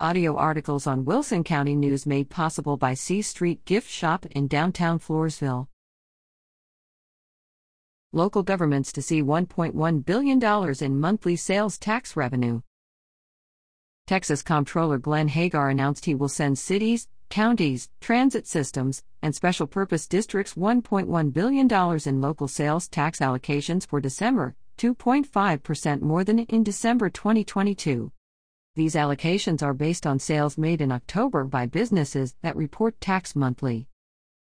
Audio articles on Wilson County News made possible by C Street Gift Shop in downtown Floresville. Local governments to see $1.1 billion in monthly sales tax revenue. Texas Comptroller Glenn Hegar announced he will send cities, counties, transit systems, and special purpose districts $1.1 billion in local sales tax allocations for December, 2.5% more than in December 2022. These allocations are based on sales made in October by businesses that report tax monthly.